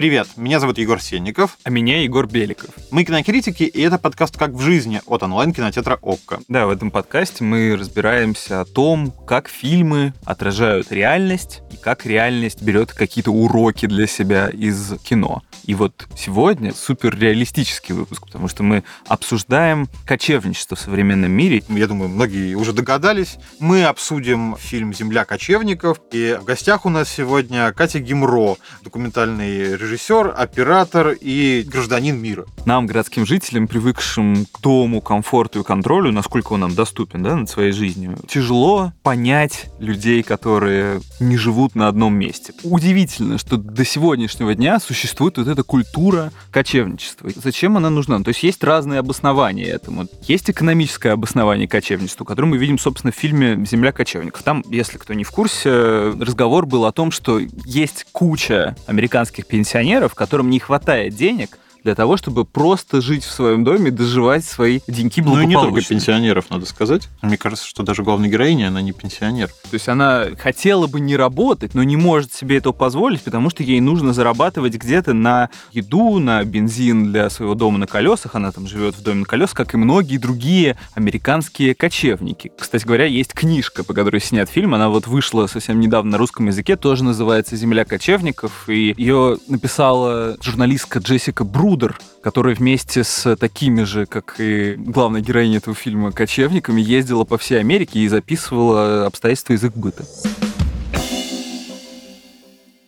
Привет, меня зовут Егор Сенников. А меня Егор Беликов. Мы кинокритики, и это подкаст «Как в жизни» от онлайн-кинотеатра «Окко». Да, в этом подкасте мы разбираемся о том, как фильмы отражают реальность и как реальность берет какие-то уроки для себя из кино. И вот сегодня супер реалистический выпуск, потому что мы обсуждаем кочевничество в современном мире. Я думаю, многие уже догадались. Мы обсудим фильм «Земля кочевников». И в гостях у нас сегодня Катя Гимро, документальный режиссер, оператор и гражданин мира. Нам, городским жителям, привыкшим к дому, комфорту и контролю, насколько он нам доступен да, над своей жизнью, тяжело понять людей, которые не живут на одном месте. Удивительно, что до сегодняшнего дня существует вот эта культура кочевничества. Зачем она нужна? Ну, то есть есть разные обоснования этому. Есть экономическое обоснование кочевничеству, которое мы видим, собственно, в фильме «Земля кочевников». Там, если кто не в курсе, разговор был о том, что есть куча американских пенсионеров, которым не хватает денег для того, чтобы просто жить в своем доме, доживать свои деньги Ну и не благополучно. только пенсионеров, надо сказать. Мне кажется, что даже главная героиня, она не пенсионер. То есть она хотела бы не работать, но не может себе этого позволить, потому что ей нужно зарабатывать где-то на еду, на бензин для своего дома на колесах. Она там живет в доме на колесах, как и многие другие американские кочевники. Кстати говоря, есть книжка, по которой снят фильм. Она вот вышла совсем недавно на русском языке, тоже называется «Земля кочевников». И ее написала журналистка Джессика Брудер, которая вместе с такими же, как и главная героиня этого фильма, кочевниками, ездила по всей Америке и записывала обстоятельства из их быта.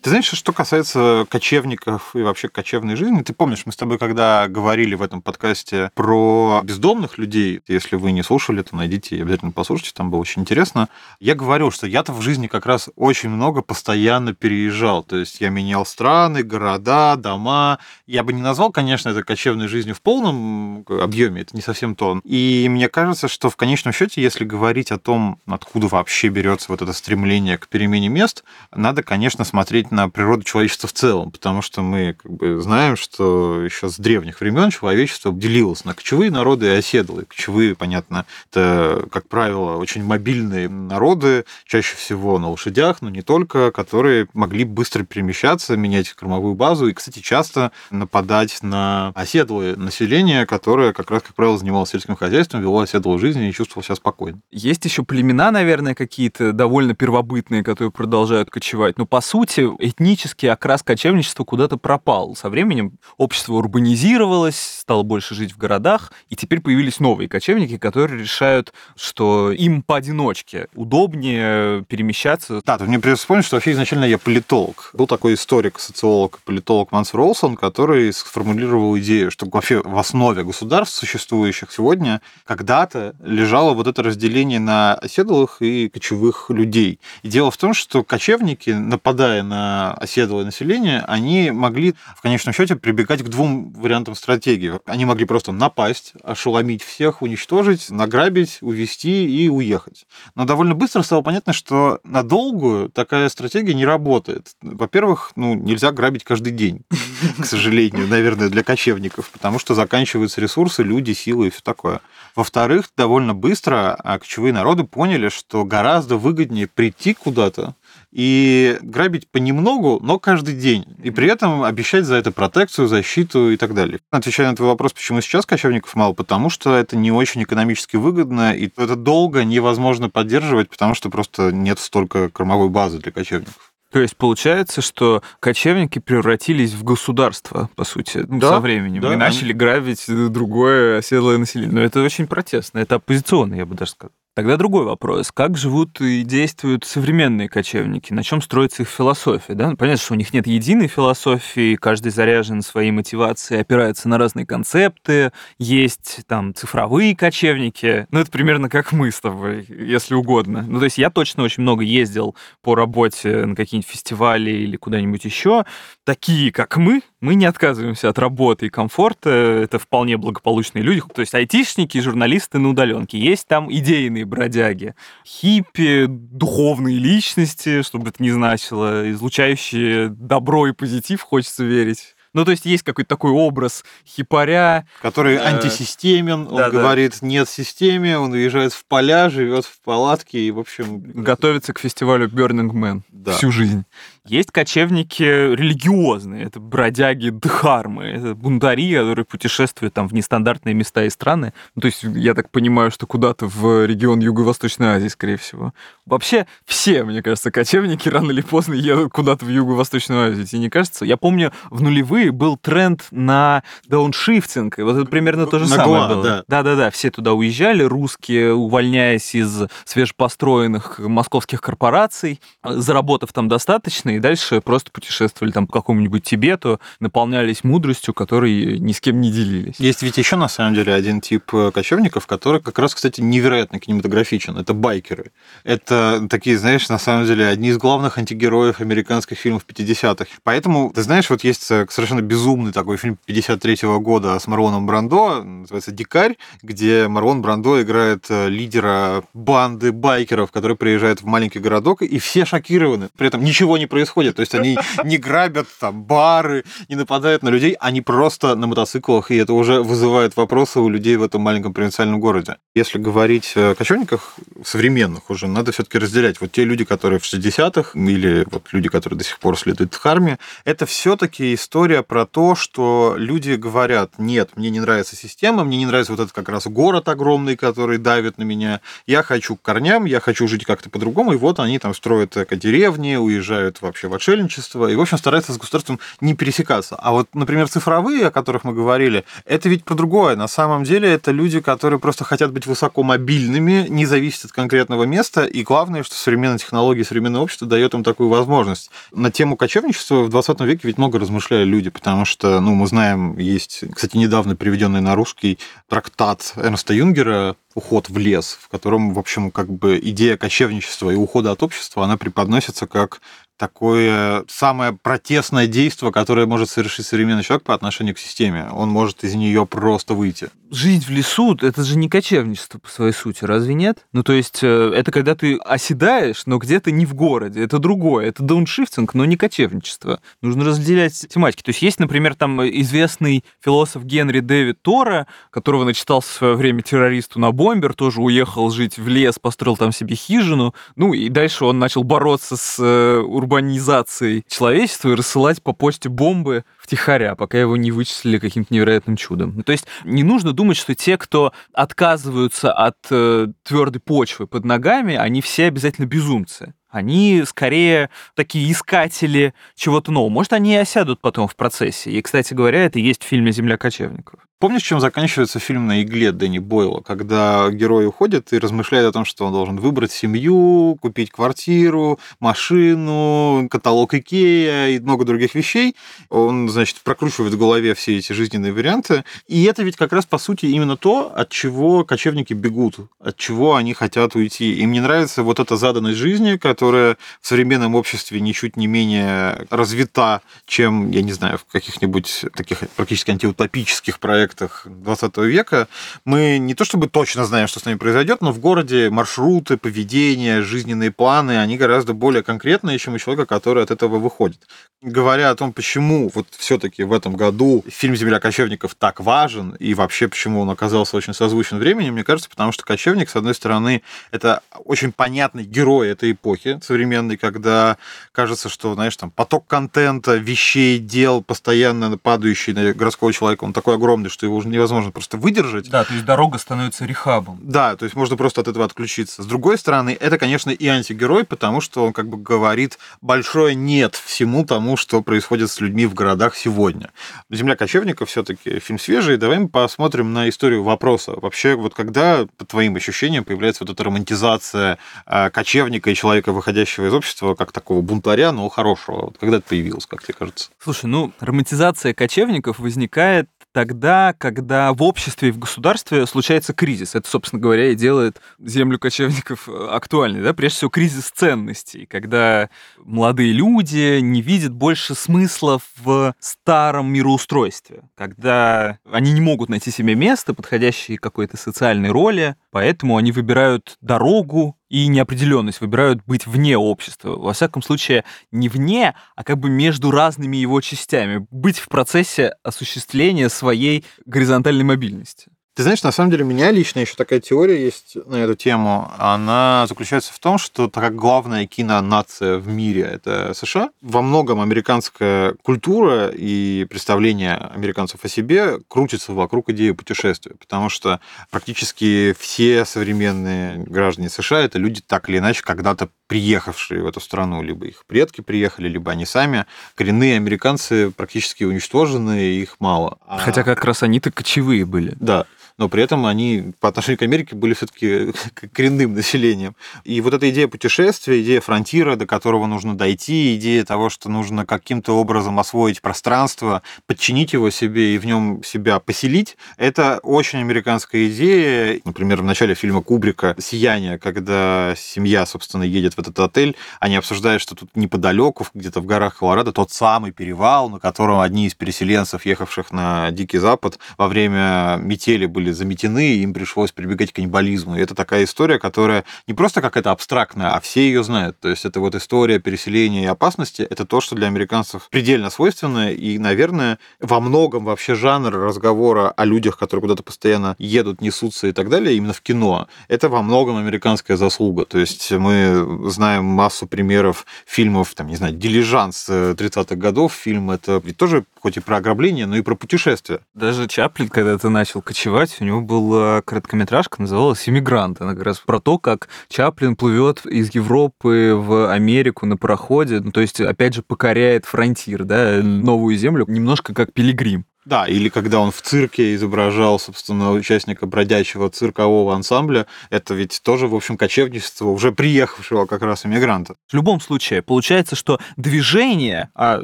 Ты знаешь, что касается кочевников и вообще кочевной жизни, ты помнишь, мы с тобой когда говорили в этом подкасте про бездомных людей, если вы не слушали, то найдите и обязательно послушайте, там было очень интересно. Я говорил, что я-то в жизни как раз очень много постоянно переезжал, то есть я менял страны, города, дома. Я бы не назвал, конечно, это кочевной жизнью в полном объеме, это не совсем то. И мне кажется, что в конечном счете, если говорить о том, откуда вообще берется вот это стремление к перемене мест, надо, конечно, смотреть на природу человечества в целом, потому что мы как бы знаем, что еще с древних времен человечество делилось на кочевые народы и оседлые. Кочевые, понятно, это, как правило, очень мобильные народы, чаще всего на лошадях, но не только, которые могли быстро перемещаться, менять кормовую базу и, кстати, часто нападать на оседлое население, которое как раз, как правило, занималось сельским хозяйством, вело оседлую жизнь и чувствовало себя спокойно. Есть еще племена, наверное, какие-то довольно первобытные, которые продолжают кочевать. Но, по сути, этнический окрас кочевничества куда-то пропал. Со временем общество урбанизировалось, стало больше жить в городах, и теперь появились новые кочевники, которые решают, что им поодиночке удобнее перемещаться. Да, тут мне придется вспомнить, что вообще изначально я политолог. Был такой историк, социолог, политолог Мансур Олсон, который сформулировал идею, что вообще в основе государств, существующих сегодня, когда-то лежало вот это разделение на оседлых и кочевых людей. И дело в том, что кочевники, нападая на оседлое население, они могли в конечном счете прибегать к двум вариантам стратегии. Они могли просто напасть, ошеломить всех, уничтожить, награбить, увести и уехать. Но довольно быстро стало понятно, что на долгую такая стратегия не работает. Во-первых, ну, нельзя грабить каждый день, к сожалению, наверное, для кочевников, потому что заканчиваются ресурсы, люди, силы и все такое. Во-вторых, довольно быстро а, кочевые народы поняли, что гораздо выгоднее прийти куда-то, и грабить понемногу, но каждый день. И при этом обещать за это протекцию, защиту и так далее. Отвечая на твой вопрос, почему сейчас кочевников мало, потому что это не очень экономически выгодно, и это долго невозможно поддерживать, потому что просто нет столько кормовой базы для кочевников. То есть получается, что кочевники превратились в государство, по сути, ну, Да, со временем, да, и они- начали грабить другое оседлое население. Но это очень протестно, это оппозиционно, я бы даже сказал. Тогда другой вопрос. Как живут и действуют современные кочевники? На чем строится их философия? Да? Ну, Понятно, что у них нет единой философии, каждый заряжен своей мотивацией, опирается на разные концепты. Есть там цифровые кочевники. Ну, это примерно как мы с тобой, если угодно. Ну, то есть я точно очень много ездил по работе на какие-нибудь фестивали или куда-нибудь еще. Такие, как мы, мы не отказываемся от работы и комфорта. Это вполне благополучные люди. То есть айтишники, журналисты на удаленке. Есть там идейные бродяги, хиппи, духовные личности, чтобы это не значило, излучающие добро и позитив, хочется верить. Ну, то есть есть какой-то такой образ хипаря. Который Э, антисистемен, он да-да. говорит нет системе, он уезжает в поля, живет в палатке и, в общем... Готовится к фестивалю Burning Man Да. всю жизнь. Есть кочевники религиозные, это бродяги дхармы, это бунтари, которые путешествуют там в нестандартные места и страны. Ну, то есть я так понимаю, что куда-то в регион Юго-Восточной Азии, скорее всего. Вообще все, мне кажется, кочевники рано или поздно едут куда-то в Юго-Восточную Азию, тебе не кажется? Я помню, в нулевые был тренд на дауншифтинг, и вот это примерно то же На самое Гоа, было. да. Да-да-да, все туда уезжали, русские, увольняясь из свежепостроенных московских корпораций, заработав там достаточно, и дальше просто путешествовали там по какому-нибудь Тибету, наполнялись мудростью, которой ни с кем не делились. Есть ведь еще на самом деле один тип э, кочевников, который как раз, кстати, невероятно кинематографичен. Это байкеры. Это такие, знаешь, на самом деле одни из главных антигероев американских фильмов 50-х. Поэтому, ты знаешь, вот есть э, совершенно безумный такой фильм 53 года с Марлоном Брандо, называется «Дикарь», где Марлон Брандо играет э, лидера банды байкеров, который приезжает в маленький городок, и все шокированы. При этом ничего не происходит. То есть они не грабят там бары, не нападают на людей, они просто на мотоциклах, и это уже вызывает вопросы у людей в этом маленьком провинциальном городе. Если говорить о кочевниках современных уже, надо все-таки разделять. Вот те люди, которые в 60-х, или вот люди, которые до сих пор следуют в Харме, это все-таки история про то, что люди говорят, нет, мне не нравится система, мне не нравится вот этот как раз город огромный, который давит на меня, я хочу к корням, я хочу жить как-то по-другому, и вот они там строят эко-деревни, уезжают вообще в отшельничество, и, в общем, стараются с государством не пересекаться. А вот, например, цифровые, о которых мы говорили, это ведь про другое. На самом деле это люди, которые просто хотят быть высокомобильными, не зависят от конкретного места, и главное, что современные технологии, современное общество дает им такую возможность. На тему кочевничества в 20 веке ведь много размышляли люди, потому что, ну, мы знаем, есть, кстати, недавно приведенный на русский трактат Эрнста Юнгера уход в лес, в котором, в общем, как бы идея кочевничества и ухода от общества, она преподносится как такое самое протестное действие, которое может совершить современный человек по отношению к системе. Он может из нее просто выйти. Жить в лесу — это же не кочевничество по своей сути, разве нет? Ну, то есть, э, это когда ты оседаешь, но где-то не в городе. Это другое. Это дауншифтинг, но не кочевничество. Нужно разделять тематики. То есть, есть, например, там известный философ Генри Дэвид Тора, которого начитался в свое время террористу на бомбер, тоже уехал жить в лес, построил там себе хижину. Ну, и дальше он начал бороться с э, урбанизацией человечества и рассылать по почте бомбы втихаря, пока его не вычислили каким-то невероятным чудом. Ну, то есть не нужно думать, что те, кто отказываются от э, твердой почвы под ногами, они все обязательно безумцы. Они скорее такие искатели чего-то нового. Может, они и осядут потом в процессе. И, кстати говоря, это и есть в фильме «Земля кочевников». Помнишь, чем заканчивается фильм «На игле» Дэнни Бойла, когда герой уходит и размышляет о том, что он должен выбрать семью, купить квартиру, машину, каталог Икея и много других вещей. Он, значит, прокручивает в голове все эти жизненные варианты. И это ведь как раз, по сути, именно то, от чего кочевники бегут, от чего они хотят уйти. Им не нравится вот эта заданность жизни, которая в современном обществе ничуть не менее развита, чем, я не знаю, в каких-нибудь таких практически антиутопических проектах проектах 20 века мы не то чтобы точно знаем, что с нами произойдет, но в городе маршруты, поведение, жизненные планы, они гораздо более конкретные, чем у человека, который от этого выходит. Говоря о том, почему вот все-таки в этом году фильм «Земля кочевников» так важен, и вообще почему он оказался очень созвучен времени, мне кажется, потому что кочевник, с одной стороны, это очень понятный герой этой эпохи современной, когда кажется, что, знаешь, там поток контента, вещей, дел, постоянно падающий на городского человека, он такой огромный, что его уже невозможно просто выдержать. Да, то есть дорога становится рехабом. Да, то есть можно просто от этого отключиться. С другой стороны, это, конечно, и антигерой, потому что он как бы говорит большое нет всему тому, что происходит с людьми в городах сегодня. «Земля кочевников» все таки фильм свежий. Давай мы посмотрим на историю вопроса. Вообще, вот когда, по твоим ощущениям, появляется вот эта романтизация а, кочевника и человека, выходящего из общества, как такого бунтаря, но хорошего? Вот когда это появилось, как тебе кажется? Слушай, ну, романтизация кочевников возникает тогда, когда в обществе и в государстве случается кризис. Это, собственно говоря, и делает землю кочевников э, актуальной. Да? Прежде всего, кризис ценностей, когда молодые люди не видят больше смысла в старом мироустройстве, когда они не могут найти себе место, подходящее какой-то социальной роли, поэтому они выбирают дорогу, и неопределенность, выбирают быть вне общества. Во всяком случае, не вне, а как бы между разными его частями. Быть в процессе осуществления своей горизонтальной мобильности. Ты знаешь, на самом деле, у меня лично еще такая теория есть на эту тему. Она заключается в том, что так как главная кинонация в мире – это США, во многом американская культура и представление американцев о себе крутится вокруг идеи путешествия, потому что практически все современные граждане США – это люди так или иначе когда-то приехавшие в эту страну, либо их предки приехали, либо они сами. Коренные американцы практически уничтожены, их мало. Хотя как раз они-то кочевые были. Да но при этом они по отношению к Америке были все-таки коренным населением. И вот эта идея путешествия, идея фронтира, до которого нужно дойти, идея того, что нужно каким-то образом освоить пространство, подчинить его себе и в нем себя поселить, это очень американская идея. Например, в начале фильма Кубрика «Сияние», когда семья, собственно, едет в этот отель, они обсуждают, что тут неподалеку, где-то в горах Колорадо, тот самый перевал, на котором одни из переселенцев, ехавших на Дикий Запад, во время метели были были заметены, и им пришлось прибегать к каннибализму. И это такая история, которая не просто какая-то абстрактная, а все ее знают. То есть это вот история переселения и опасности, это то, что для американцев предельно свойственно, и, наверное, во многом вообще жанр разговора о людях, которые куда-то постоянно едут, несутся и так далее, именно в кино, это во многом американская заслуга. То есть мы знаем массу примеров фильмов, там, не знаю, «Дилижанс» 30-х годов, фильм это ведь тоже хоть и про ограбление, но и про путешествия. Даже Чаплин, когда ты начал кочевать, у него была короткометражка, называлась «Иммигрант». Она как раз про то, как Чаплин плывет из Европы в Америку на пароходе, ну, то есть, опять же, покоряет фронтир, да, новую землю, немножко как пилигрим. Да, или когда он в цирке изображал, собственно, участника бродячего циркового ансамбля, это ведь тоже, в общем, кочевничество уже приехавшего как раз иммигранта. В любом случае, получается, что движение, а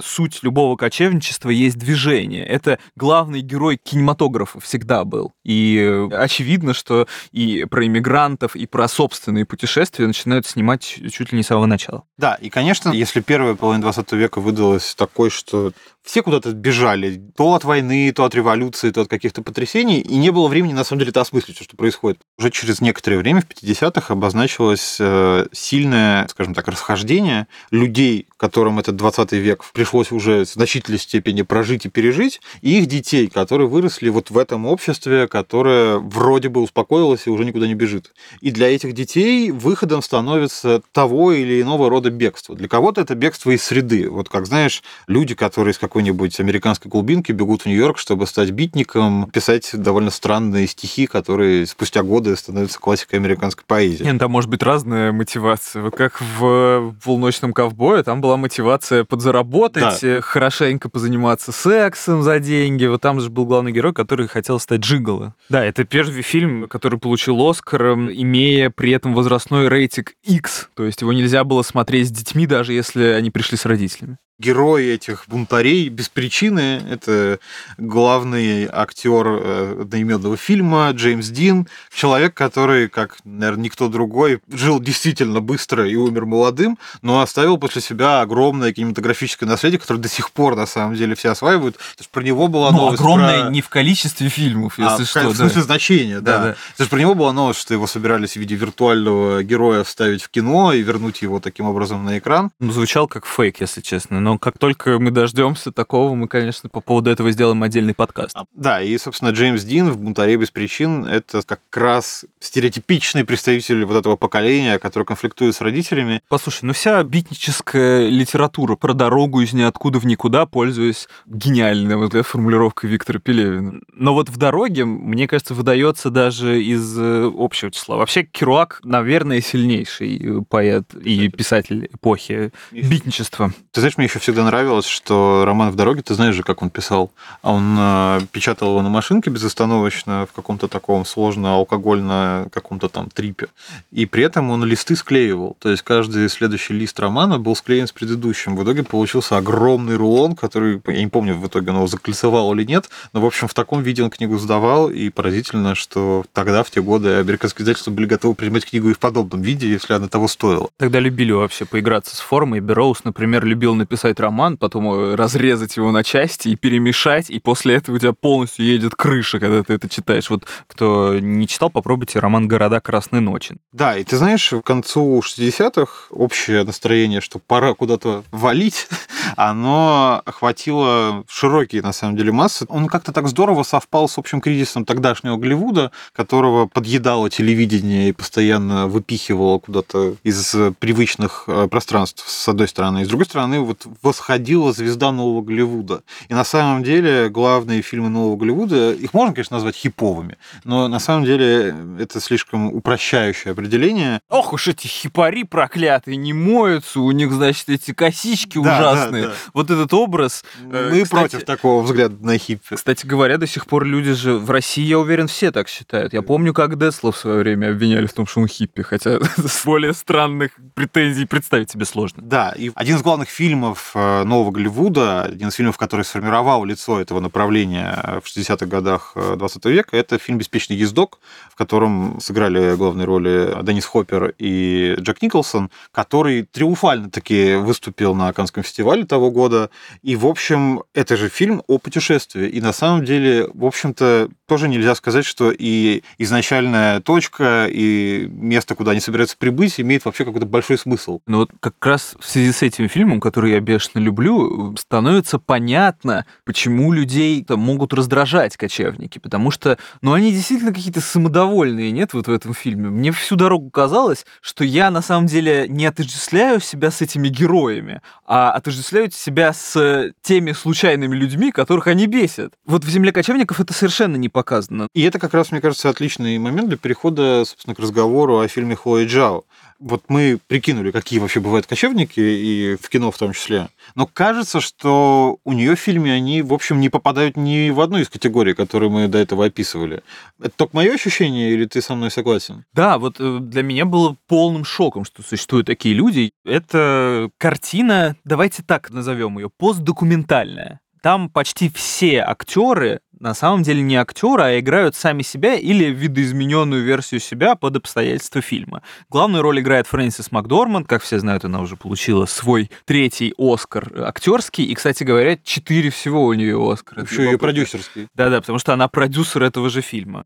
суть любого кочевничества есть движение, это главный герой кинематографа всегда был. И очевидно, что и про иммигрантов, и про собственные путешествия начинают снимать чуть ли не с самого начала. Да, и, конечно, если первая половина 20 века выдалась такой, что все куда-то бежали, то от войны, то от революции, то от каких-то потрясений, и не было времени, на самом деле, это осмыслить, что происходит. Уже через некоторое время, в 50-х, обозначилось э, сильное, скажем так, расхождение людей, которым этот 20 век пришлось уже в значительной степени прожить и пережить, и их детей, которые выросли вот в этом обществе, которое вроде бы успокоилось и уже никуда не бежит. И для этих детей выходом становится того или иного рода бегство. Для кого-то это бегство из среды. Вот как, знаешь, люди, которые из какой какой-нибудь американской клубинки бегут в Нью-Йорк, чтобы стать битником, писать довольно странные стихи, которые спустя годы становятся классикой американской поэзии. Нет, там может быть разная мотивация. Вот как в «Полночном ковбое», там была мотивация подзаработать, да. хорошенько позаниматься сексом за деньги. Вот там же был главный герой, который хотел стать джиголо. Да, это первый фильм, который получил Оскар, имея при этом возрастной рейтинг X. То есть его нельзя было смотреть с детьми, даже если они пришли с родителями герой этих бунтарей без причины. Это главный актер э, одноименного фильма Джеймс Дин. Человек, который, как, наверное, никто другой, жил действительно быстро и умер молодым, но оставил после себя огромное кинематографическое наследие, которое до сих пор, на самом деле, все осваивают. То есть про него была ну, новость. огромное про... не в количестве фильмов, если а, что. В смысле да. значения, да. да, да. То есть про него была новость, что его собирались в виде виртуального героя вставить в кино и вернуть его таким образом на экран. Ну, звучал как фейк, если честно но как только мы дождемся такого, мы, конечно, по поводу этого сделаем отдельный подкаст. А, да, и, собственно, Джеймс Дин в «Бунтаре без причин» — это как раз стереотипичный представитель вот этого поколения, который конфликтует с родителями. Послушай, ну вся битническая литература про дорогу из ниоткуда в никуда, пользуясь гениальной, вот этой формулировкой Виктора Пелевина. Но вот в «Дороге», мне кажется, выдается даже из э, общего числа. Вообще, Керуак, наверное, сильнейший поэт и писатель эпохи битничества. Ты знаешь, мне еще всегда нравилось, что роман в дороге, ты знаешь же, как он писал. А он э, печатал его на машинке безостановочно в каком-то таком сложно алкогольно каком-то там трипе. И при этом он листы склеивал. То есть каждый следующий лист романа был склеен с предыдущим. В итоге получился огромный рулон, который, я не помню, в итоге он его закольцевал или нет, но, в общем, в таком виде он книгу сдавал, и поразительно, что тогда, в те годы, американские издательства были готовы принимать книгу и в подобном виде, если она того стоила. Тогда любили вообще поиграться с формой. Бероуз, например, любил написать написать роман, потом э, разрезать его на части и перемешать, и после этого у тебя полностью едет крыша, когда ты это читаешь. Вот кто не читал, попробуйте роман «Города Красной ночи». Да, и ты знаешь, к концу 60-х общее настроение, что пора куда-то валить, оно охватило широкие, на самом деле, массы. Он как-то так здорово совпал с общим кризисом тогдашнего Голливуда, которого подъедало телевидение и постоянно выпихивало куда-то из привычных э, пространств, с одной стороны. И с другой стороны, вот восходила звезда нового Голливуда. И на самом деле главные фильмы нового Голливуда, их можно, конечно, назвать хиповыми, но на самом деле это слишком упрощающее определение. Ох уж эти хипари проклятые, не моются, у них, значит, эти косички Да, да, ужасные. да. Вот этот образ. э, Мы кстати, против такого взгляда на хиппи. Кстати говоря, до сих пор люди же в России, я уверен, все так считают. Я помню, как Десла в свое время обвиняли в том, что он хиппи, хотя более странных претензий представить себе сложно. Да, и один из главных фильмов э, нового Голливуда, один из фильмов, который сформировал лицо этого направления э, в 60-х годах э, 20 века, это фильм «Беспечный ездок», в котором сыграли главные роли Деннис Хоппер и Джек Николсон, который триумфально таки выступил на Каннском фестивале того года. И, в общем, это же фильм о путешествии. И на самом деле, в общем-то, тоже нельзя сказать, что и изначальная точка, и место, куда они собираются прибыть, имеет вообще какой-то большой смысл. Но вот как раз в связи с этим фильмом, который я бешено люблю, становится понятно, почему людей там, могут раздражать кочевники. Потому что, ну, они действительно какие-то самодовольные, нет, вот в этом фильме. Мне всю дорогу казалось, что я на самом деле не отождествляю себя с этими героями, а отождествляю себя с теми случайными людьми, которых они бесят. Вот в «Земле кочевников» это совершенно не показано. И это как раз, мне кажется, отличный момент для перехода, собственно, к разговору о фильме Хлои Джао. Вот мы прикинули, какие вообще бывают кочевники, и в кино в том числе. Но кажется, что у нее в фильме они, в общем, не попадают ни в одну из категорий, которые мы до этого описывали. Это только мое ощущение, или ты со мной согласен? Да, вот э, для меня было полным шоком, что существуют такие люди. Это картина, давайте так назовем ее, постдокументальная. Там почти все актеры на самом деле не актеры, а играют сами себя или видоизмененную версию себя под обстоятельства фильма. Главную роль играет Фрэнсис Макдорманд, как все знают, она уже получила свой третий Оскар актерский, и, кстати говоря, четыре всего у нее Оскара. Еще и продюсерский. Да-да, потому что она продюсер этого же фильма.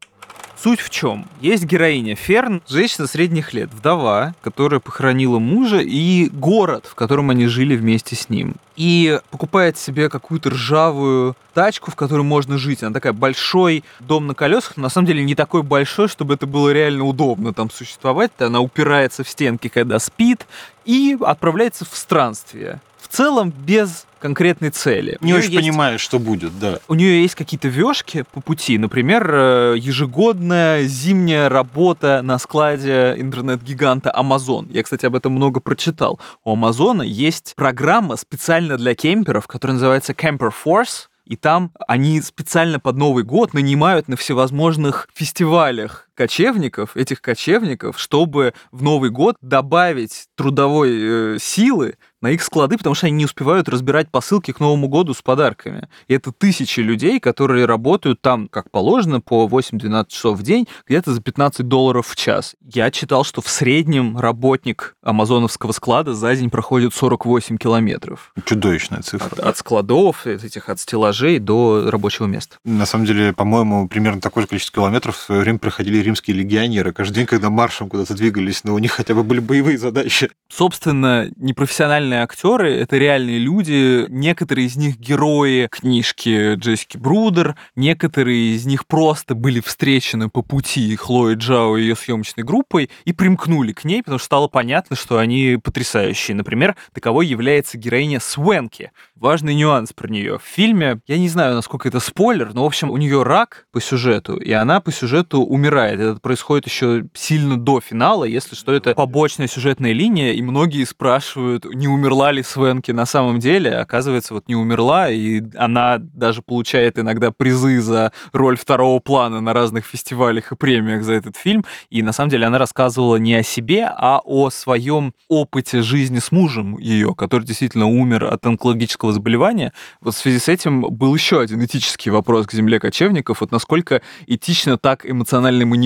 Суть в чем? Есть героиня Ферн, женщина средних лет, вдова, которая похоронила мужа, и город, в котором они жили вместе с ним. И покупает себе какую-то ржавую тачку, в которой можно жить. Она такая большой дом на колесах, на самом деле не такой большой, чтобы это было реально удобно там существовать. Она упирается в стенки, когда спит, и отправляется в странствие. В целом без конкретной цели. Не очень есть- понимаешь, что будет, да. у нее есть какие-то вешки по пути, например, э, ежегодная зимняя работа на складе интернет-гиганта Amazon. Я, кстати, об этом много прочитал. У Амазона есть программа специально для кемперов, которая называется Camper Force, и там они специально под Новый год нанимают на всевозможных фестивалях кочевников, этих кочевников, чтобы в Новый год добавить трудовой э, силы на их склады, потому что они не успевают разбирать посылки к Новому году с подарками. И это тысячи людей, которые работают там, как положено, по 8-12 часов в день, где-то за 15 долларов в час. Я читал, что в среднем работник амазоновского склада за день проходит 48 километров. Чудовищная От, цифра. от складов, от этих от стеллажей до рабочего места. На самом деле, по-моему, примерно такое же количество километров в свое время проходили римские легионеры. Каждый день, когда маршем куда-то двигались, но у них хотя бы были боевые задачи. Собственно, непрофессиональные актеры — это реальные люди. Некоторые из них герои книжки Джессики Брудер, некоторые из них просто были встречены по пути Хлои Джао и ее съемочной группой и примкнули к ней, потому что стало понятно, что они потрясающие. Например, таковой является героиня Свенки. Важный нюанс про нее. В фильме, я не знаю, насколько это спойлер, но, в общем, у нее рак по сюжету, и она по сюжету умирает. Это происходит еще сильно до финала, если что, это побочная сюжетная линия, и многие спрашивают, не умерла ли Свенки на самом деле. Оказывается, вот не умерла, и она даже получает иногда призы за роль второго плана на разных фестивалях и премиях за этот фильм. И на самом деле она рассказывала не о себе, а о своем опыте жизни с мужем ее, который действительно умер от онкологического заболевания. Вот в связи с этим был еще один этический вопрос к земле кочевников. Вот насколько этично так эмоционально манипулировать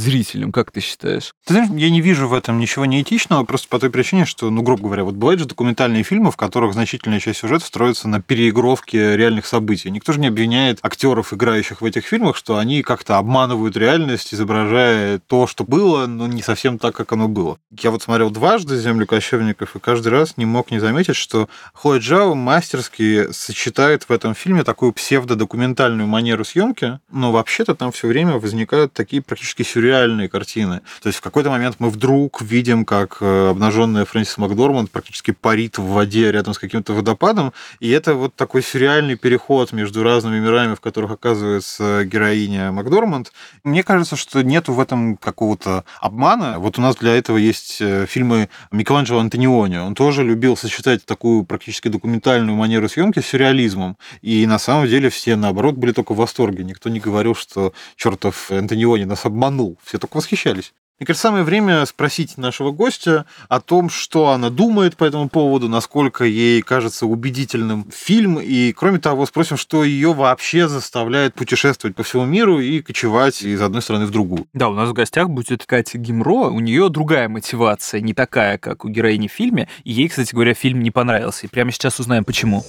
зрителем, как ты считаешь? Ты знаешь, я не вижу в этом ничего неэтичного, просто по той причине, что, ну, грубо говоря, вот бывают же документальные фильмы, в которых значительная часть сюжета строится на переигровке реальных событий. Никто же не обвиняет актеров, играющих в этих фильмах, что они как-то обманывают реальность, изображая то, что было, но не совсем так, как оно было. Я вот смотрел дважды «Землю кочевников», и каждый раз не мог не заметить, что Хлоя Джао мастерски сочетает в этом фильме такую псевдодокументальную манеру съемки, но вообще-то там все время возникают такие практически сюрреальные картины. То есть в какой-то момент мы вдруг видим, как э, обнаженная Фрэнсис Макдорманд практически парит в воде рядом с каким-то водопадом, и это вот такой сюрреальный переход между разными мирами, в которых оказывается героиня Макдорманд. Мне кажется, что нету в этом какого-то обмана. Вот у нас для этого есть э, фильмы Микеланджело Антониони. Он тоже любил сочетать такую практически документальную манеру съемки с сюрреализмом. И на самом деле все, наоборот, были только в восторге. Никто не говорил, что чертов Антониони нас обманул. Все только восхищались. Мне кажется, самое время спросить нашего гостя о том, что она думает по этому поводу, насколько ей кажется убедительным фильм, и, кроме того, спросим, что ее вообще заставляет путешествовать по всему миру и кочевать из одной страны в другую. Да, у нас в гостях будет Катя Гимро, у нее другая мотивация, не такая, как у героини в фильме, и ей, кстати говоря, фильм не понравился, и прямо сейчас узнаем, почему.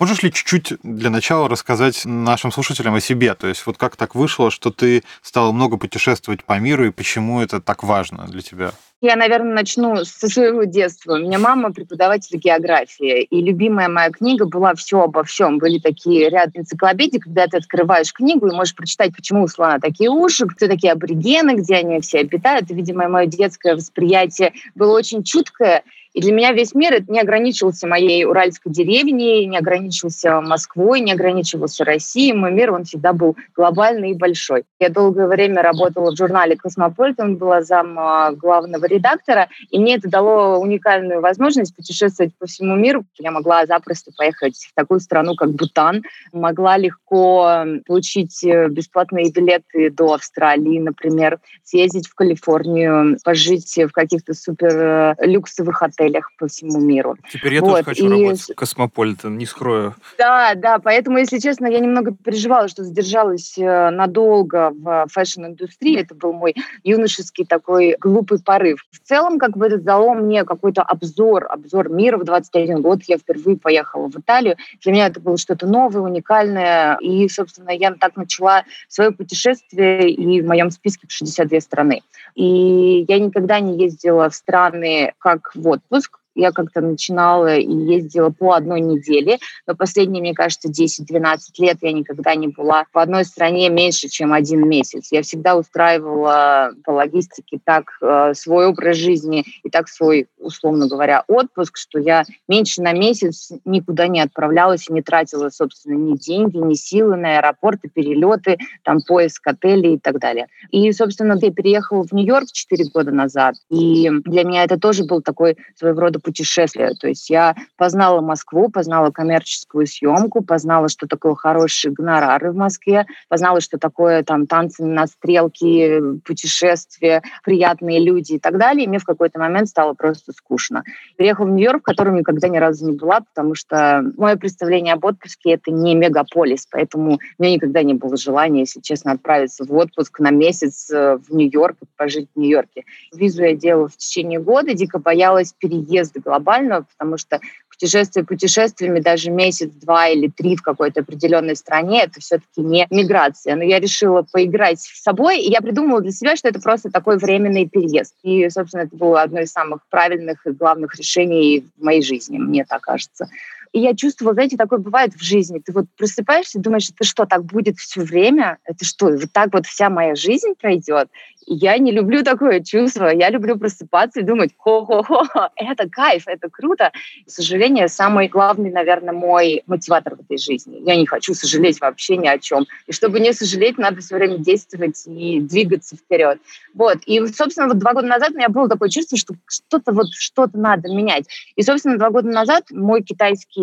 Можешь ли чуть-чуть для начала рассказать нашим слушателям о себе? То есть вот как так вышло, что ты стала много путешествовать по миру, и почему это так важно для тебя? Я, наверное, начну со своего детства. У меня мама преподаватель географии, и любимая моя книга была «Все обо всем». Были такие ряд энциклопедий, когда ты открываешь книгу и можешь прочитать, почему у слона такие уши, кто такие аборигены, где они все обитают. И, видимо, мое детское восприятие было очень чуткое, и для меня весь мир не ограничивался моей уральской деревней, не ограничивался Москвой, не ограничивался Россией. Мой мир, он всегда был глобальный и большой. Я долгое время работала в журнале «Космополитен», была зам а, главного редактора, и мне это дало уникальную возможность путешествовать по всему миру. Я могла запросто поехать в такую страну, как Бутан, могла легко получить э, бесплатные билеты до Австралии, например, съездить в Калифорнию, пожить в каких-то супер э, люксовых отелях, отелях по всему миру. Теперь я вот. тоже хочу и... работать в Космополитен, не скрою. Да, да, поэтому, если честно, я немного переживала, что задержалась э, надолго в фэшн-индустрии. Это был мой юношеский такой глупый порыв. В целом, как бы это дало мне какой-то обзор, обзор мира в 21 год. Я впервые поехала в Италию. Для меня это было что-то новое, уникальное. И, собственно, я так начала свое путешествие, и в моем списке 62 страны. И я никогда не ездила в страны как вот отпуск, я как-то начинала и ездила по одной неделе, но последние, мне кажется, 10-12 лет я никогда не была в одной стране меньше, чем один месяц. Я всегда устраивала по логистике так э, свой образ жизни и так свой, условно говоря, отпуск, что я меньше на месяц никуда не отправлялась и не тратила, собственно, ни деньги, ни силы на аэропорты, перелеты, там поиск отелей и так далее. И, собственно, я переехала в Нью-Йорк 4 года назад, и для меня это тоже был такой своего рода путешествия. То есть я познала Москву, познала коммерческую съемку, познала, что такое хорошие гонорары в Москве, познала, что такое там танцы на стрелке, путешествия, приятные люди и так далее. И мне в какой-то момент стало просто скучно. Приехала в Нью-Йорк, в котором никогда ни разу не была, потому что мое представление об отпуске — это не мегаполис, поэтому у меня никогда не было желания, если честно, отправиться в отпуск на месяц э, в Нью-Йорк пожить в Нью-Йорке. Визу я делала в течение года, дико боялась переезда просто глобального, потому что путешествие путешествиями даже месяц, два или три в какой-то определенной стране, это все-таки не миграция. Но я решила поиграть с собой, и я придумала для себя, что это просто такой временный переезд. И, собственно, это было одно из самых правильных и главных решений в моей жизни, мне так кажется. И я чувствовала, знаете, такое бывает в жизни. Ты вот просыпаешься и думаешь, это что, так будет все время? Это что, вот так вот вся моя жизнь пройдет? я не люблю такое чувство. Я люблю просыпаться и думать, хо-хо-хо, это кайф, это круто. К сожалению, самый главный, наверное, мой мотиватор в этой жизни. Я не хочу сожалеть вообще ни о чем. И чтобы не сожалеть, надо все время действовать и двигаться вперед. Вот. И, собственно, вот два года назад у меня было такое чувство, что что-то вот что-то надо менять. И, собственно, два года назад мой китайский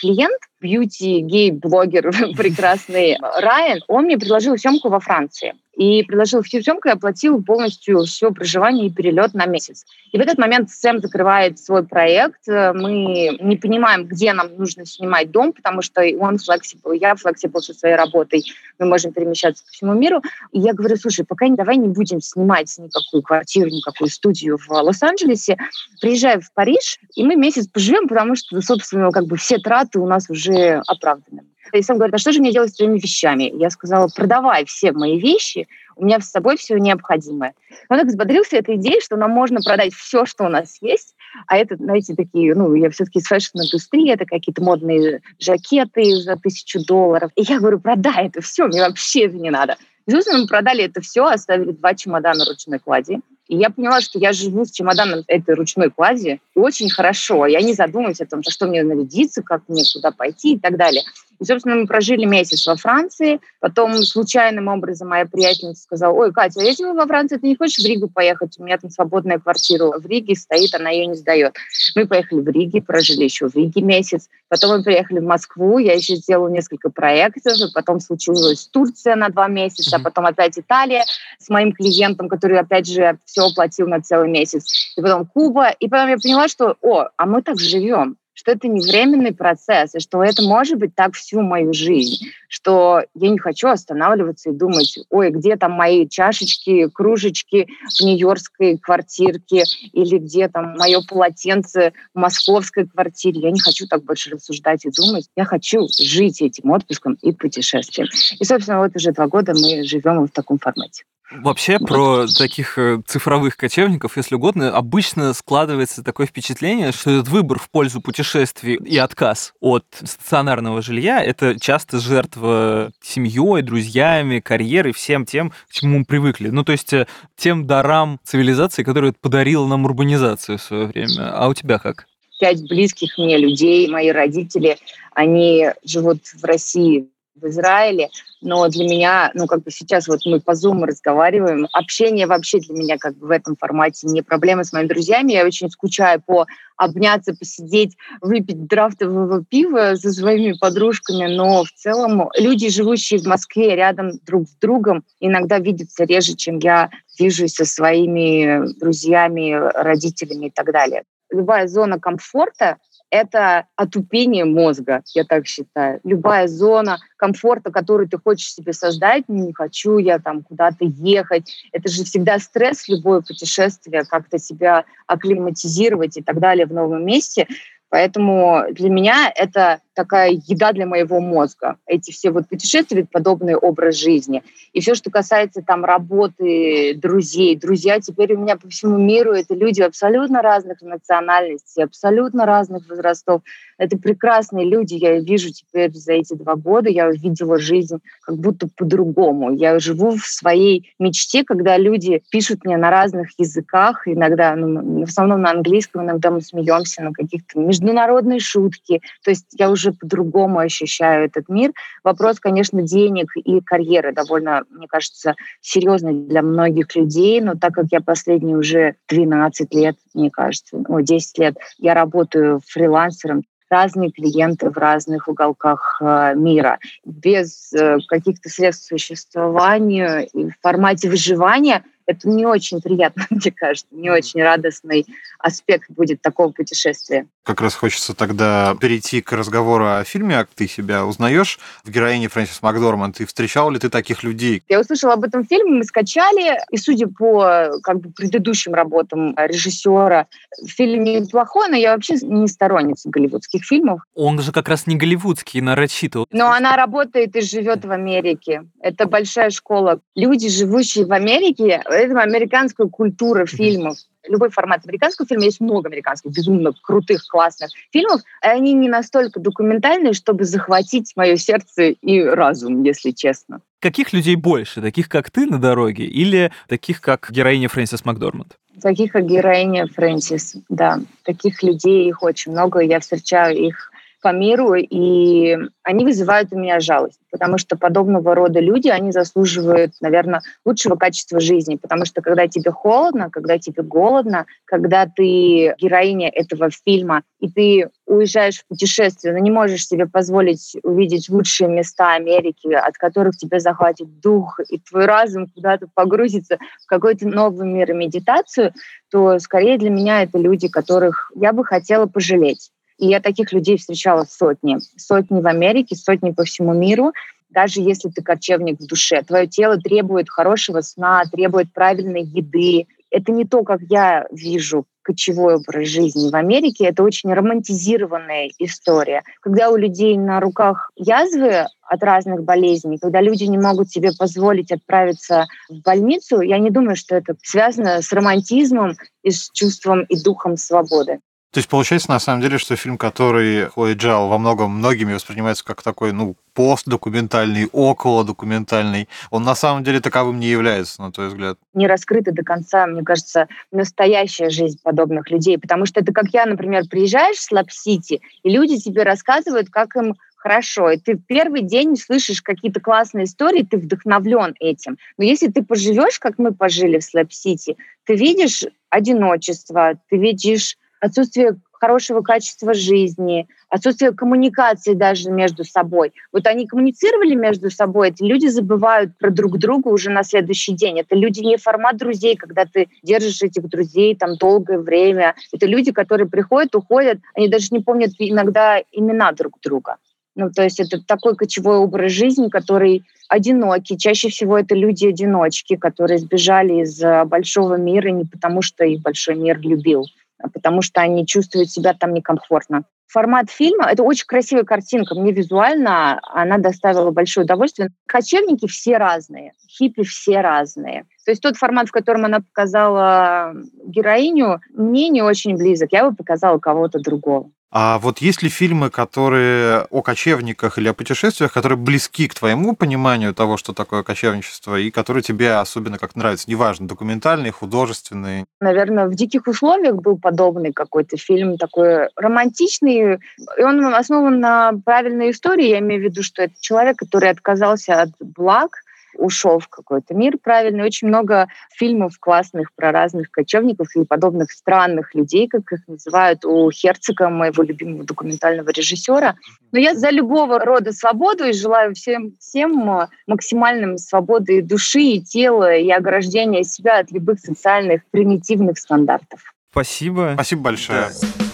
клиент, бьюти, гей-блогер прекрасный Райан, он мне предложил съемку во Франции и предложил всю съемку и оплатил полностью все проживание и перелет на месяц. И в этот момент Сэм закрывает свой проект. Мы не понимаем, где нам нужно снимать дом, потому что он flexible, я flexible со своей работой. Мы можем перемещаться по всему миру. И я говорю, слушай, пока давай не будем снимать никакую квартиру, никакую студию в Лос-Анджелесе. Приезжай в Париж, и мы месяц поживем, потому что, собственно, как бы все траты у нас уже оправданы. И Сэм говорит, а что же мне делать с твоими вещами? Я сказала, продавай все мои вещи, у меня с собой все необходимое. Он так взбодрился этой идеей, что нам можно продать все, что у нас есть, а это, знаете, такие, ну, я все-таки из фэшн-индустрии, это какие-то модные жакеты за тысячу долларов. И я говорю, продай это все, мне вообще это не надо. Собственно, мы продали это все, оставили два чемодана ручной клади. И я поняла, что я живу с чемоданом этой ручной клади очень хорошо. Я не задумываюсь о том, что мне нарядиться, как мне куда пойти и так далее. И, собственно, мы прожили месяц во Франции. Потом случайным образом моя приятельница сказала, ой, Катя, если мы во Франции, ты не хочешь в Ригу поехать? У меня там свободная квартира в Риге стоит, она ее не сдает. Мы поехали в Риге, прожили еще в Риге месяц. Потом мы приехали в Москву, я еще сделала несколько проектов, потом случилась Турция на два месяца, потом опять Италия с моим клиентом, который, опять же, все оплатил на целый месяц. И потом Куба. И потом я поняла, что, о, а мы так живем что это не временный процесс, и что это может быть так всю мою жизнь, что я не хочу останавливаться и думать, ой, где там мои чашечки, кружечки в нью-йоркской квартирке, или где там мое полотенце в московской квартире. Я не хочу так больше рассуждать и думать. Я хочу жить этим отпуском и путешествием. И, собственно, вот уже два года мы живем в таком формате. Вообще про таких э, цифровых кочевников, если угодно, обычно складывается такое впечатление, что этот выбор в пользу путешествий и отказ от стационарного жилья – это часто жертва семьей, друзьями, карьерой, всем тем, к чему мы привыкли. Ну, то есть э, тем дарам цивилизации, которые подарила нам урбанизацию в свое время. А у тебя как? Пять близких мне людей, мои родители, они живут в России в Израиле, но для меня, ну, как бы сейчас вот мы по Zoom разговариваем, общение вообще для меня как бы в этом формате не проблема с моими друзьями, я очень скучаю по обняться, посидеть, выпить драфтового пива со своими подружками, но в целом люди, живущие в Москве рядом друг с другом, иногда видятся реже, чем я вижусь со своими друзьями, родителями и так далее. Любая зона комфорта это отупение мозга, я так считаю. Любая зона комфорта, которую ты хочешь себе создать, не хочу я там куда-то ехать. Это же всегда стресс, любое путешествие, как-то себя акклиматизировать и так далее в новом месте. Поэтому для меня это такая еда для моего мозга. Эти все вот путешествия, подобный образ жизни. И все, что касается там работы, друзей, друзья теперь у меня по всему миру это люди абсолютно разных национальностей, абсолютно разных возрастов. Это прекрасные люди, я вижу теперь за эти два года, я увидела жизнь как будто по-другому. Я живу в своей мечте, когда люди пишут мне на разных языках, иногда, ну, в основном на английском, иногда мы смеемся на каких-то международные шутки. То есть я уже по-другому ощущаю этот мир. Вопрос, конечно, денег и карьеры довольно, мне кажется, серьезный для многих людей, но так как я последние уже 12 лет, мне кажется, о, 10 лет, я работаю фрилансером, разные клиенты в разных уголках э, мира. Без э, каких-то средств существования и в формате выживания – это не очень приятно, мне кажется, не очень радостный аспект будет такого путешествия. Как раз хочется тогда перейти к разговору о фильме, как ты себя узнаешь в героине Фрэнсис Макдорманд, и встречал ли ты таких людей? Я услышала об этом фильме, мы скачали, и судя по как бы, предыдущим работам режиссера, фильм неплохой, но я вообще не сторонница голливудских фильмов. Он же как раз не голливудский, нарочито. Но она работает и живет в Америке. Это большая школа. Люди, живущие в Америке, это американская культура фильмов. Любой формат американского фильма, есть много американских, безумно крутых, классных фильмов, и они не настолько документальные, чтобы захватить мое сердце и разум, если честно. Каких людей больше? Таких, как ты на дороге или таких, как героиня Фрэнсис Макдорманд? Таких, как героиня Фрэнсис, да. Таких людей их очень много, я встречаю их по миру, и они вызывают у меня жалость, потому что подобного рода люди, они заслуживают, наверное, лучшего качества жизни, потому что когда тебе холодно, когда тебе голодно, когда ты героиня этого фильма, и ты уезжаешь в путешествие, но не можешь себе позволить увидеть лучшие места Америки, от которых тебе захватит дух, и твой разум куда-то погрузится в какой-то новый мир и медитацию, то скорее для меня это люди, которых я бы хотела пожалеть. И я таких людей встречала сотни. Сотни в Америке, сотни по всему миру. Даже если ты кочевник в душе, твое тело требует хорошего сна, требует правильной еды. Это не то, как я вижу кочевой образ жизни в Америке. Это очень романтизированная история. Когда у людей на руках язвы от разных болезней, когда люди не могут себе позволить отправиться в больницу, я не думаю, что это связано с романтизмом и с чувством и духом свободы. То есть получается, на самом деле, что фильм, который Хлои Джао во многом многими воспринимается как такой, ну, постдокументальный, околодокументальный, он на самом деле таковым не является, на твой взгляд? Не раскрыта до конца, мне кажется, настоящая жизнь подобных людей, потому что это как я, например, приезжаешь в Слэб-Сити, и люди тебе рассказывают, как им хорошо, и ты в первый день слышишь какие-то классные истории, ты вдохновлен этим. Но если ты поживешь, как мы пожили в Слэб-Сити, ты видишь одиночество, ты видишь отсутствие хорошего качества жизни, отсутствие коммуникации даже между собой. Вот они коммуницировали между собой, эти люди забывают про друг друга уже на следующий день. Это люди не формат друзей, когда ты держишь этих друзей там долгое время. Это люди, которые приходят, уходят, они даже не помнят иногда имена друг друга. Ну, то есть это такой кочевой образ жизни, который одинокий. Чаще всего это люди-одиночки, которые сбежали из э, большого мира не потому, что их большой мир любил, а потому что они чувствуют себя там некомфортно. Формат фильма — это очень красивая картинка. Мне визуально она доставила большое удовольствие. Кочевники все разные, хиппи все разные. То есть тот формат, в котором она показала героиню, мне не очень близок. Я бы показала кого-то другого. А вот есть ли фильмы, которые о кочевниках или о путешествиях, которые близки к твоему пониманию того, что такое кочевничество, и которые тебе особенно как нравятся? Неважно, документальные, художественные. Наверное, в «Диких условиях» был подобный какой-то фильм, такой романтичный, и он основан на правильной истории. Я имею в виду, что это человек, который отказался от благ, ушел в какой-то мир правильный. Очень много фильмов классных про разных кочевников и подобных странных людей, как их называют, у Херцога, моего любимого документального режиссера. Но я за любого рода свободу и желаю всем, всем э, максимальным свободы души и тела и ограждения себя от любых социальных примитивных стандартов. Спасибо. Спасибо большое. Да.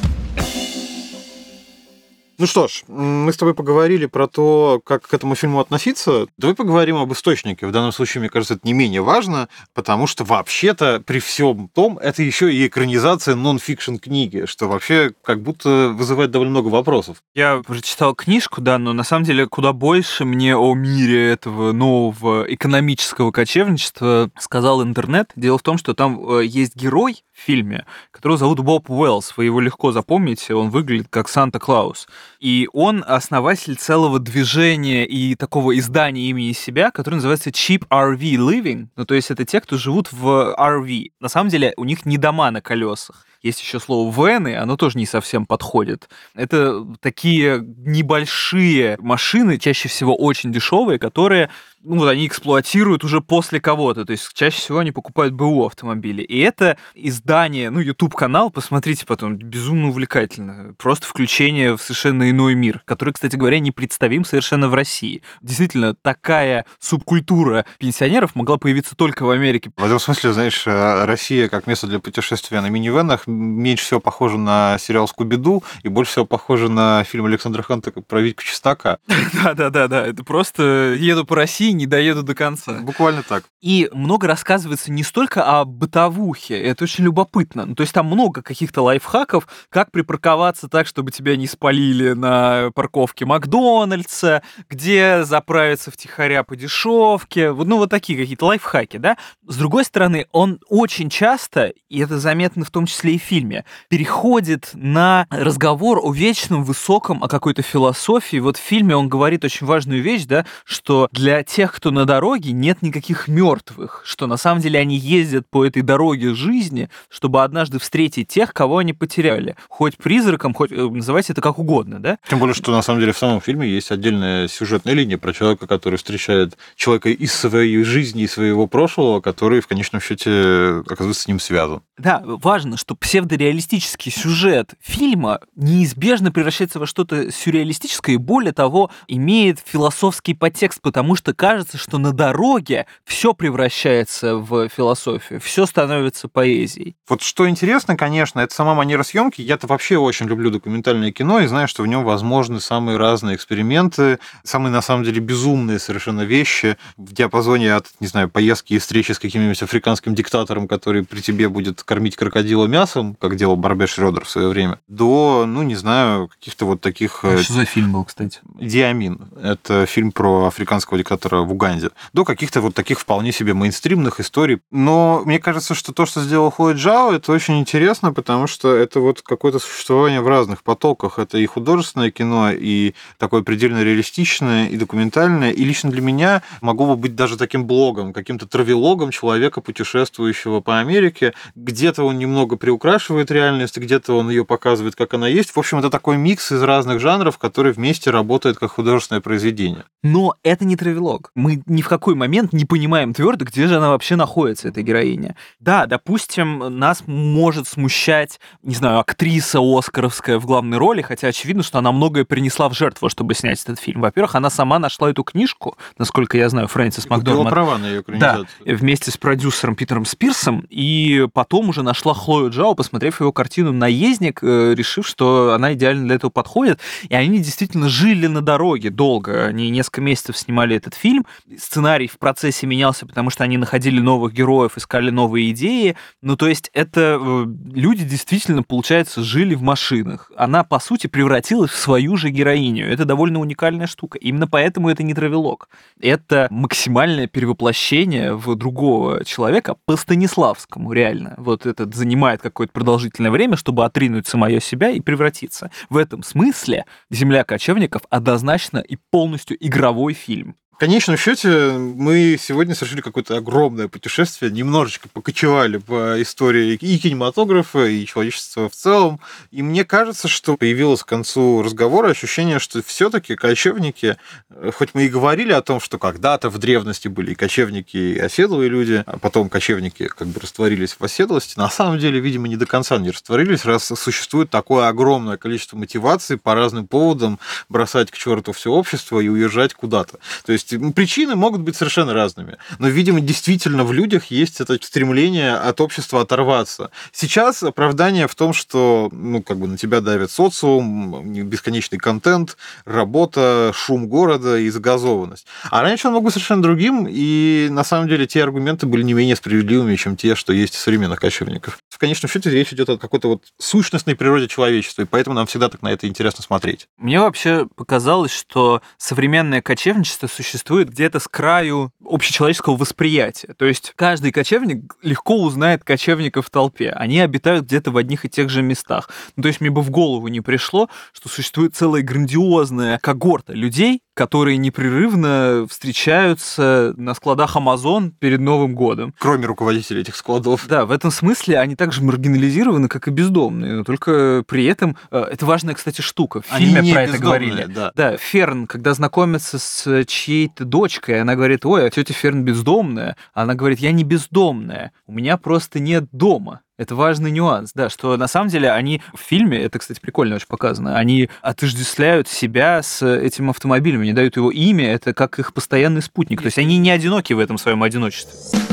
Ну что ж, мы с тобой поговорили про то, как к этому фильму относиться. Давай поговорим об источнике. В данном случае, мне кажется, это не менее важно, потому что вообще-то при всем том, это еще и экранизация нон-фикшн книги, что вообще как будто вызывает довольно много вопросов. Я прочитал книжку, да, но на самом деле куда больше мне о мире этого нового экономического кочевничества сказал интернет. Дело в том, что там э, есть герой фильме, которого зовут Боб Уэллс. Вы его легко запомните, он выглядит как Санта-Клаус. И он основатель целого движения и такого издания имени себя, которое называется Cheap RV Living. Ну, то есть это те, кто живут в RV. На самом деле у них не дома на колесах. Есть еще слово вены, оно тоже не совсем подходит. Это такие небольшие машины, чаще всего очень дешевые, которые ну, вот они эксплуатируют уже после кого-то. То есть чаще всего они покупают БУ автомобили. И это издание, ну, YouTube-канал, посмотрите потом, безумно увлекательно. Просто включение в совершенно иной мир, который, кстати говоря, не представим совершенно в России. Действительно, такая субкультура пенсионеров могла появиться только в Америке. В этом смысле, знаешь, э, Россия как место для путешествия на минивенах меньше всего похожа на сериал «Скуби-Ду» и больше всего похожа на фильм Александра Ханта про Витьку Чеснока. Да-да-да, это просто еду по России, не доеду до конца. Буквально так. И много рассказывается не столько о бытовухе, это очень любопытно. Ну, то есть там много каких-то лайфхаков, как припарковаться так, чтобы тебя не спалили на парковке Макдональдса, где заправиться втихаря по дешевке. Ну, вот такие какие-то лайфхаки, да? С другой стороны, он очень часто, и это заметно в том числе и фильме, переходит на разговор о вечном, высоком, о какой-то философии. Вот в фильме он говорит очень важную вещь, да, что для тех, кто на дороге, нет никаких мертвых, что на самом деле они ездят по этой дороге жизни, чтобы однажды встретить тех, кого они потеряли. Хоть призраком, хоть э, называйте это как угодно, да? Тем более, что на самом деле в самом фильме есть отдельная сюжетная линия про человека, который встречает человека из своей жизни, из своего прошлого, который в конечном счете оказывается с ним связан. Да, важно, что псевдореалистический сюжет фильма неизбежно превращается во что-то сюрреалистическое и, более того, имеет философский подтекст, потому что кажется, что на дороге все превращается в философию, все становится поэзией. Вот что интересно, конечно, это сама манера съемки. Я-то вообще очень люблю документальное кино и знаю, что в нем возможны самые разные эксперименты, самые, на самом деле, безумные совершенно вещи в диапазоне от, не знаю, поездки и встречи с каким-нибудь африканским диктатором, который при тебе будет кормить крокодила мясом, как делал Барбе Шредер в свое время, до, ну, не знаю, каких-то вот таких... А что за фильм был, кстати? Диамин. Это фильм про африканского диктатора в Уганде. До каких-то вот таких вполне себе мейнстримных историй. Но мне кажется, что то, что сделал Хлоя Джао, это очень интересно, потому что это вот какое-то существование в разных потоках. Это и художественное кино, и такое предельно реалистичное, и документальное. И лично для меня могло бы быть даже таким блогом, каким-то травелогом человека, путешествующего по Америке. Где-то он немного приукрашивает реальность, где-то он ее показывает, как она есть. В общем, это такой микс из разных жанров, который вместе работает как художественное произведение. Но это не травелог. Мы ни в какой момент не понимаем твердо, где же она вообще находится, эта героиня. Да, допустим, нас может смущать, не знаю, актриса Оскаровская в главной роли, хотя очевидно, что она многое принесла в жертву, чтобы снять этот фильм. Во-первых, она сама нашла эту книжку, насколько я знаю, Фрэнсис Макдорманд. права на ее Да, вместе с продюсером Питером Спирсом, и потом уже нашла Хлою Джао, посмотрев его картину «Наездник», э, решив, что она идеально для этого подходит. И они действительно жили на дороге долго. Они несколько месяцев снимали этот фильм. Сценарий в процессе менялся, потому что они находили новых героев, искали новые идеи. Ну, то есть это э, люди действительно, получается, жили в машинах. Она, по сути, превратилась в свою же героиню. Это довольно уникальная штука. Именно поэтому это не травелок. Это максимальное перевоплощение в другого человека по Станиславскому, реально. Вот это занимает какое-то продолжительное время, чтобы отринуть самое себя и превратиться. В этом смысле «Земля кочевников» однозначно и полностью игровой фильм. Конечном счете мы сегодня совершили какое-то огромное путешествие, немножечко покочевали по истории и кинематографа, и человечества в целом. И мне кажется, что появилось к концу разговора ощущение, что все-таки кочевники, э, хоть мы и говорили о том, что когда-то в древности были и кочевники, и оседлые люди, а потом кочевники как бы растворились в оседлости, на самом деле, видимо, не до конца не растворились, раз существует такое огромное количество мотиваций по разным поводам бросать к черту все общество и уезжать куда-то. То есть есть причины могут быть совершенно разными. Но, видимо, действительно в людях есть это стремление от общества оторваться. Сейчас оправдание в том, что ну, как бы на тебя давит социум, бесконечный контент, работа, шум города и загазованность. А раньше он мог быть совершенно другим, и на самом деле те аргументы были не менее справедливыми, чем те, что есть у современных кочевников. В конечном счете речь идет о какой-то вот сущностной природе человечества, и поэтому нам всегда так на это интересно смотреть. Мне вообще показалось, что современное кочевничество существует существует где-то с краю общечеловеческого восприятия. То есть каждый кочевник легко узнает кочевника в толпе. Они обитают где-то в одних и тех же местах. Ну, то есть мне бы в голову не пришло, что существует целая грандиозная когорта людей, которые непрерывно встречаются на складах Amazon перед Новым годом. Кроме руководителей этих складов. Да, в этом смысле они также маргинализированы, как и бездомные, но только при этом э, это важная, кстати, штука. В фильме они про это говорили. Да. да, Ферн, когда знакомится с чьей-то дочкой, она говорит, ой, а тетя Ферн бездомная. Она говорит, я не бездомная, у меня просто нет дома. Это важный нюанс, да, что на самом деле они в фильме, это, кстати, прикольно очень показано, они отождествляют себя с этим автомобилем, они дают его имя, это как их постоянный спутник. То есть они не одиноки в этом своем одиночестве.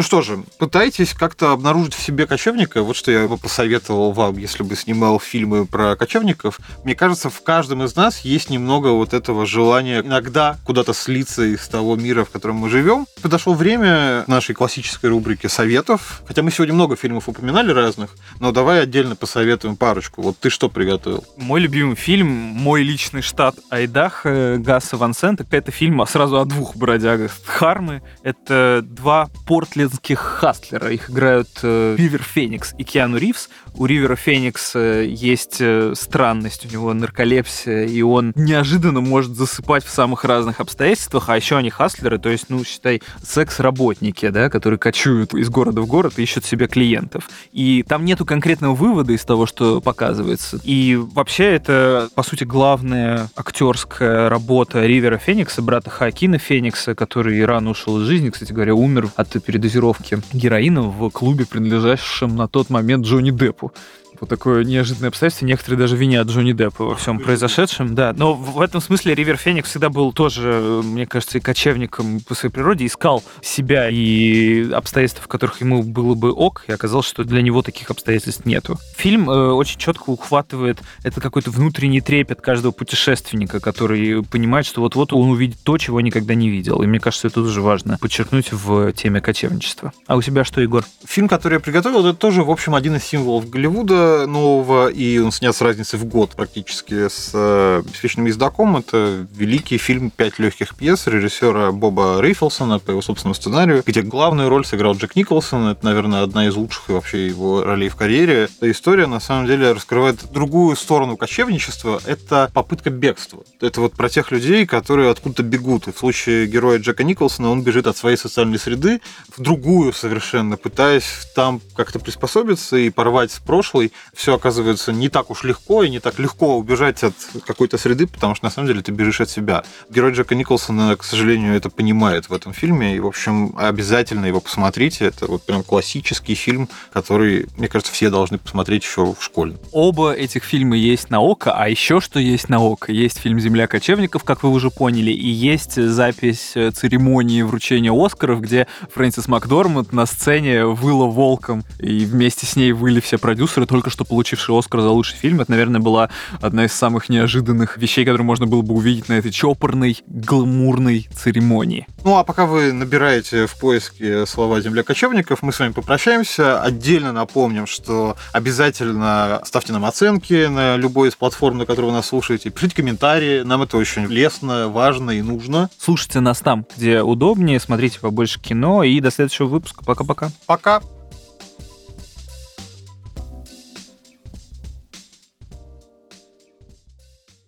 Ну что же, пытайтесь как-то обнаружить в себе кочевника. Вот что я бы посоветовал вам, если бы снимал фильмы про кочевников. Мне кажется, в каждом из нас есть немного вот этого желания иногда куда-то слиться из того мира, в котором мы живем. Подошло время нашей классической рубрики советов. Хотя мы сегодня много фильмов упоминали разных, но давай отдельно посоветуем парочку. Вот ты что приготовил? Мой любимый фильм «Мой личный штат Айдах» Гасса Ван Сента. Это фильм сразу о двух бродягах. Хармы — это два портлендских хастлера. Их играют э, Ривер Феникс и Киану Ривз. У Ривера Феникс есть э, странность, у него нарколепсия, и он неожиданно может засыпать в самых разных обстоятельствах, а еще они хастлеры, то есть, ну, считай, секс-работники, да, которые кочуют из города в город и ищут себе клиентов. И там нету конкретного вывода из того, что показывается. И вообще это, по сути, главная актерская работа Ривера Феникса, брата Хакина Феникса, который рано ушел из жизни, кстати говоря, умер от передозировки героина в клубе, принадлежащем на тот момент Джонни Деппу вот такое неожиданное обстоятельство. Некоторые даже винят Джонни Деппа во всем произошедшем. Да, но в этом смысле Ривер Феникс всегда был тоже, мне кажется, и кочевником по своей природе, искал себя и обстоятельства, в которых ему было бы ок, и оказалось, что для него таких обстоятельств нету. Фильм э, очень четко ухватывает это какой-то внутренний трепет каждого путешественника, который понимает, что вот-вот он увидит то, чего никогда не видел. И мне кажется, это тоже важно подчеркнуть в теме кочевничества. А у тебя что, Егор? Фильм, который я приготовил, это тоже, в общем, один из символов Голливуда нового, и он снят с разницей в год практически с э, «Беспечным ездаком». Это великий фильм «Пять легких пьес» режиссера Боба Рейфелсона по его собственному сценарию, где главную роль сыграл Джек Николсон. Это, наверное, одна из лучших вообще его ролей в карьере. Эта история, на самом деле, раскрывает другую сторону кочевничества. Это попытка бегства. Это вот про тех людей, которые откуда-то бегут. И в случае героя Джека Николсона он бежит от своей социальной среды в другую совершенно, пытаясь там как-то приспособиться и порвать с прошлой все оказывается не так уж легко, и не так легко убежать от какой-то среды, потому что на самом деле ты бежишь от себя. Герой Джека Николсона, к сожалению, это понимает в этом фильме, и, в общем, обязательно его посмотрите. Это вот прям классический фильм, который, мне кажется, все должны посмотреть еще в школе. Оба этих фильма есть на ОКО, а еще что есть на ОКО? Есть фильм «Земля кочевников», как вы уже поняли, и есть запись церемонии вручения Оскаров, где Фрэнсис Макдорманд на сцене выла волком, и вместе с ней выли все продюсеры, только только что получивший Оскар за лучший фильм. Это, наверное, была одна из самых неожиданных вещей, которые можно было бы увидеть на этой чопорной, гламурной церемонии. Ну, а пока вы набираете в поиске слова «Земля кочевников», мы с вами попрощаемся. Отдельно напомним, что обязательно ставьте нам оценки на любой из платформ, на которой вы нас слушаете. Пишите комментарии, нам это очень лестно, важно и нужно. Слушайте нас там, где удобнее, смотрите побольше кино и до следующего выпуска. Пока-пока. Пока. -пока. Пока.